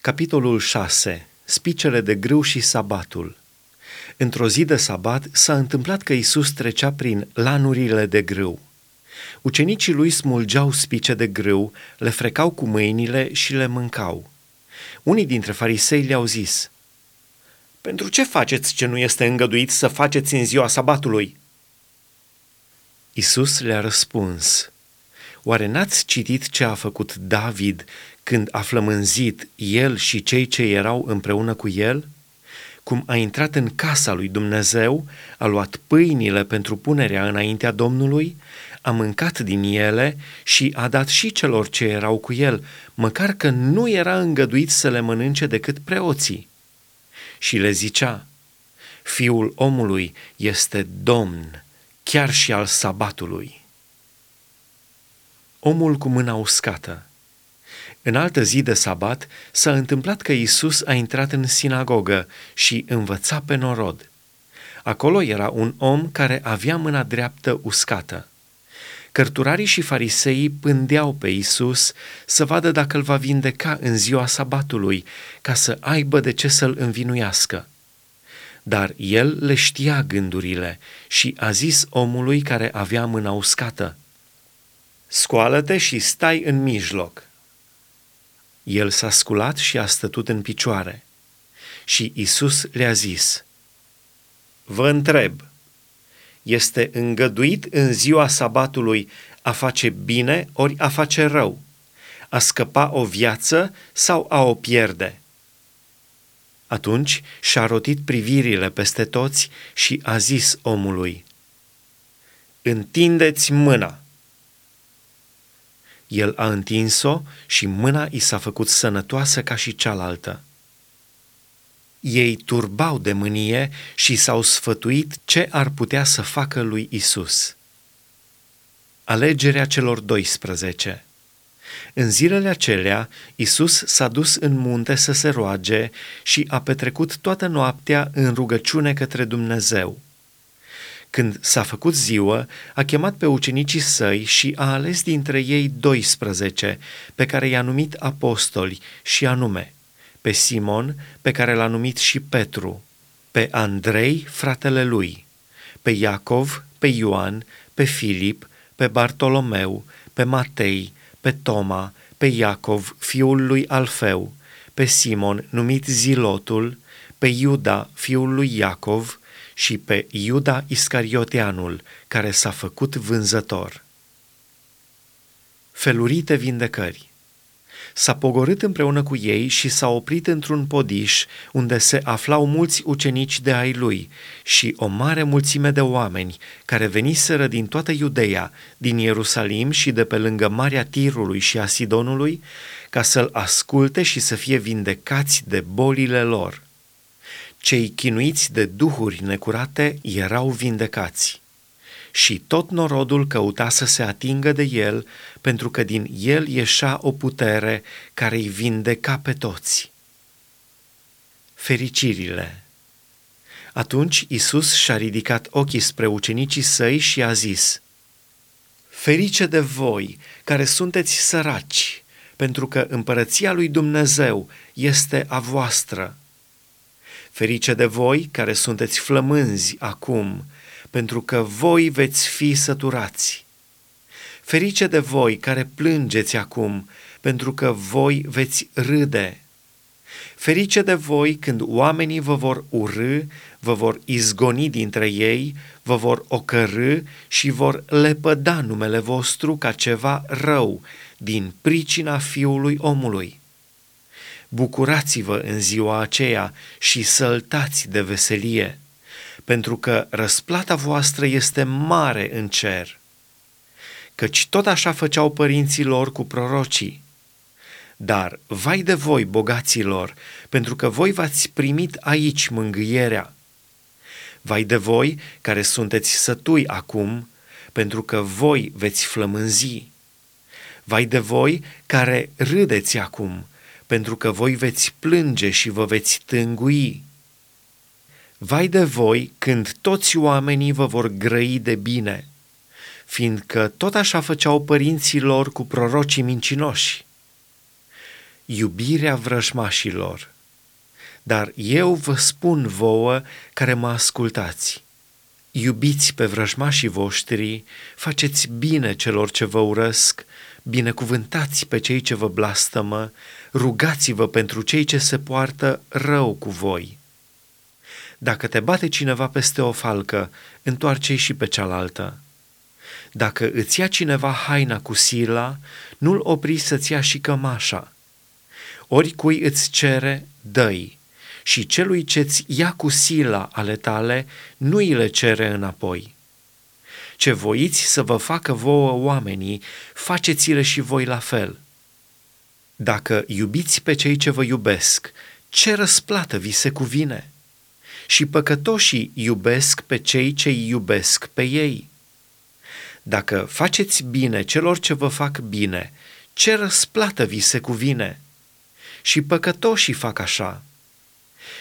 Capitolul 6. Spicele de grâu și sabatul. Într-o zi de sabat s-a întâmplat că Isus trecea prin lanurile de grâu. Ucenicii lui smulgeau spice de grâu, le frecau cu mâinile și le mâncau. Unii dintre farisei le-au zis, Pentru ce faceți ce nu este îngăduit să faceți în ziua sabatului? Isus le-a răspuns, Oare n-ați citit ce a făcut David când a flămânzit el și cei ce erau împreună cu el? Cum a intrat în casa lui Dumnezeu, a luat pâinile pentru punerea înaintea Domnului, a mâncat din ele și a dat și celor ce erau cu el, măcar că nu era îngăduit să le mănânce decât preoții. Și le zicea, Fiul omului este Domn, chiar și al sabatului. Omul cu mâna uscată în altă zi de sabat s-a întâmplat că Isus a intrat în sinagogă și învăța pe norod. Acolo era un om care avea mâna dreaptă uscată. Cărturarii și fariseii pândeau pe Isus să vadă dacă îl va vindeca în ziua sabatului, ca să aibă de ce să-l învinuiască. Dar el le știa gândurile și a zis omului care avea mâna uscată, Scoală-te și stai în mijloc. El s-a sculat și a stătut în picioare. Și Isus le-a zis, Vă întreb, este îngăduit în ziua sabatului a face bine ori a face rău, a scăpa o viață sau a o pierde? Atunci și-a rotit privirile peste toți și a zis omului, Întindeți mâna! El a întins-o și mâna i s-a făcut sănătoasă ca și cealaltă. Ei turbau de mânie și s-au sfătuit ce ar putea să facă lui Isus. Alegerea celor 12 În zilele acelea, Isus s-a dus în munte să se roage și a petrecut toată noaptea în rugăciune către Dumnezeu. Când s-a făcut ziua, a chemat pe ucenicii săi și a ales dintre ei 12, pe care i-a numit apostoli, și anume pe Simon, pe care l-a numit și Petru, pe Andrei, fratele lui, pe Iacov, pe Ioan, pe Filip, pe Bartolomeu, pe Matei, pe Toma, pe Iacov, fiul lui Alfeu, pe Simon, numit Zilotul, pe Iuda, fiul lui Iacov, și pe Iuda Iscarioteanul, care s-a făcut vânzător. Felurite vindecări S-a pogorât împreună cu ei și s-a oprit într-un podiș unde se aflau mulți ucenici de ai lui și o mare mulțime de oameni care veniseră din toată Iudeea, din Ierusalim și de pe lângă Marea Tirului și a Sidonului, ca să-l asculte și să fie vindecați de bolile lor. Cei chinuiți de duhuri necurate erau vindecați. Și tot norodul căuta să se atingă de el, pentru că din el ieșea o putere care îi vindeca pe toți. Fericirile Atunci Isus și-a ridicat ochii spre ucenicii săi și a zis, Ferice de voi care sunteți săraci, pentru că împărăția lui Dumnezeu este a voastră. Ferice de voi care sunteți flămânzi acum, pentru că voi veți fi săturați. Ferice de voi care plângeți acum, pentru că voi veți râde. Ferice de voi când oamenii vă vor urâ, vă vor izgoni dintre ei, vă vor ocărâ și vor lepăda numele vostru ca ceva rău din pricina Fiului omului. Bucurați-vă în ziua aceea și săltați de veselie, pentru că răsplata voastră este mare în cer. Căci tot așa făceau părinții lor cu prorocii. Dar vai de voi, bogaților, pentru că voi v-ați primit aici mângâierea. Vai de voi care sunteți sătui acum, pentru că voi veți flămânzi. Vai de voi care râdeți acum, pentru că voi veți plânge și vă veți tângui. Vai de voi când toți oamenii vă vor grăi de bine, fiindcă tot așa făceau părinții lor cu prorocii mincinoși. iubirea vrăjmașilor. Dar eu vă spun vouă care mă ascultați. Iubiți pe vrăjmașii voștri, faceți bine celor ce vă urăsc, binecuvântați pe cei ce vă blastămă, rugați-vă pentru cei ce se poartă rău cu voi. Dacă te bate cineva peste o falcă, întoarce-i și pe cealaltă. Dacă îți ia cineva haina cu sila, nu-l opri să-ți ia și cămașa. Oricui îți cere, dă-i, și celui ce-ți ia cu sila ale tale, nu îi le cere înapoi. Ce voiți să vă facă vouă oamenii, faceți-le și voi la fel. Dacă iubiți pe cei ce vă iubesc, ce răsplată vi se cuvine? Și păcătoșii iubesc pe cei ce îi iubesc pe ei. Dacă faceți bine celor ce vă fac bine, ce răsplată vi se cuvine? Și păcătoșii fac așa.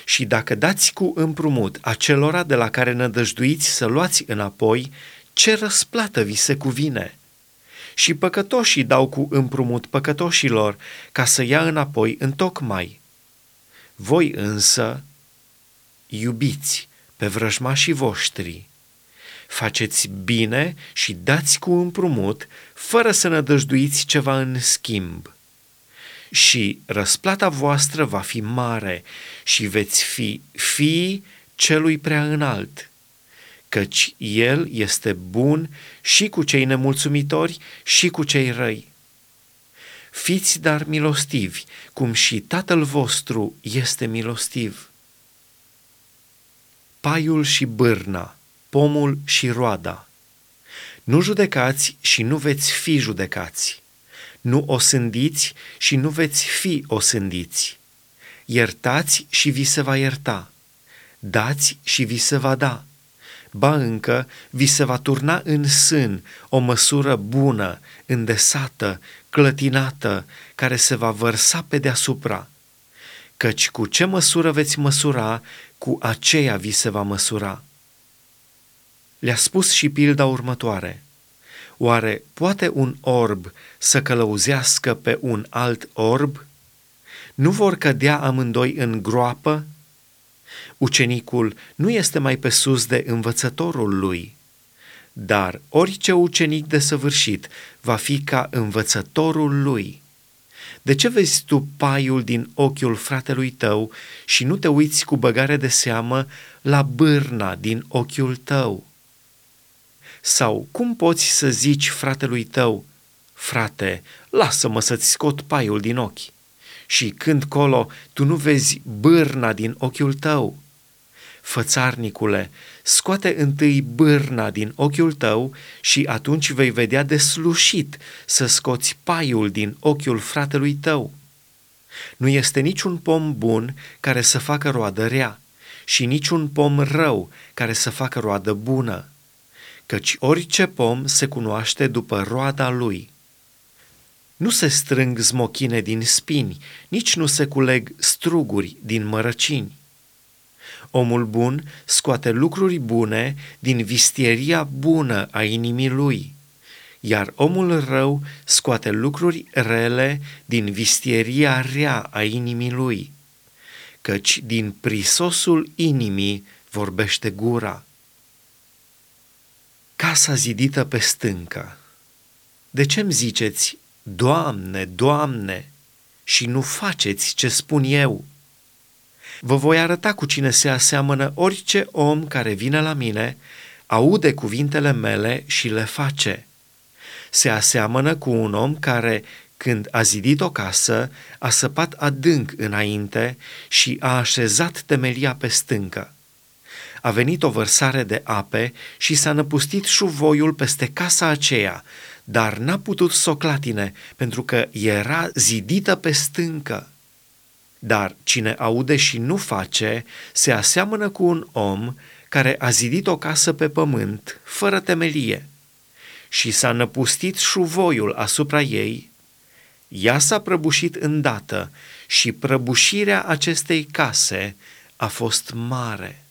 Și dacă dați cu împrumut acelora de la care nădăjduiți să luați înapoi, ce răsplată vi se cuvine? Și păcătoșii dau cu împrumut păcătoșilor ca să ia înapoi întocmai. Voi însă iubiți pe vrăjmașii voștri faceți bine și dați cu împrumut, fără să nădăjduiți ceva în schimb. Și răsplata voastră va fi mare și veți fi fii celui prea înalt, căci El este bun și cu cei nemulțumitori și cu cei răi. Fiți dar milostivi, cum și Tatăl vostru este milostiv. Paiul și bârna pomul și roada. Nu judecați și nu veți fi judecați. Nu osândiți și nu veți fi osândiți. Iertați și vi se va ierta. Dați și vi se va da. Ba încă, vi se va turna în sân o măsură bună, îndesată, clătinată, care se va vărsa pe deasupra. Căci cu ce măsură veți măsura, cu aceea vi se va măsura le-a spus și pilda următoare. Oare poate un orb să călăuzească pe un alt orb? Nu vor cădea amândoi în groapă? Ucenicul nu este mai pe sus de învățătorul lui, dar orice ucenic desăvârșit va fi ca învățătorul lui. De ce vezi tu paiul din ochiul fratelui tău și nu te uiți cu băgare de seamă la bârna din ochiul tău? Sau cum poți să zici fratelui tău, frate, lasă-mă să-ți scot paiul din ochi? Și când colo, tu nu vezi bârna din ochiul tău? Fățarnicule, scoate întâi bârna din ochiul tău și atunci vei vedea deslușit să scoți paiul din ochiul fratelui tău. Nu este niciun pom bun care să facă roadă rea și niciun pom rău care să facă roadă bună căci orice pom se cunoaște după roada lui. Nu se strâng zmochine din spini, nici nu se culeg struguri din mărăcini. Omul bun scoate lucruri bune din vistieria bună a inimii lui, iar omul rău scoate lucruri rele din vistieria rea a inimii lui, căci din prisosul inimii vorbește gura casa zidită pe stâncă. De ce îmi ziceți, Doamne, Doamne, și nu faceți ce spun eu? Vă voi arăta cu cine se aseamănă orice om care vine la mine, aude cuvintele mele și le face. Se aseamănă cu un om care, când a zidit o casă, a săpat adânc înainte și a așezat temelia pe stâncă a venit o vărsare de ape și s-a năpustit șuvoiul peste casa aceea, dar n-a putut soclatine, pentru că era zidită pe stâncă. Dar cine aude și nu face, se aseamănă cu un om care a zidit o casă pe pământ, fără temelie, și s-a năpustit șuvoiul asupra ei, ea s-a prăbușit îndată și prăbușirea acestei case a fost mare.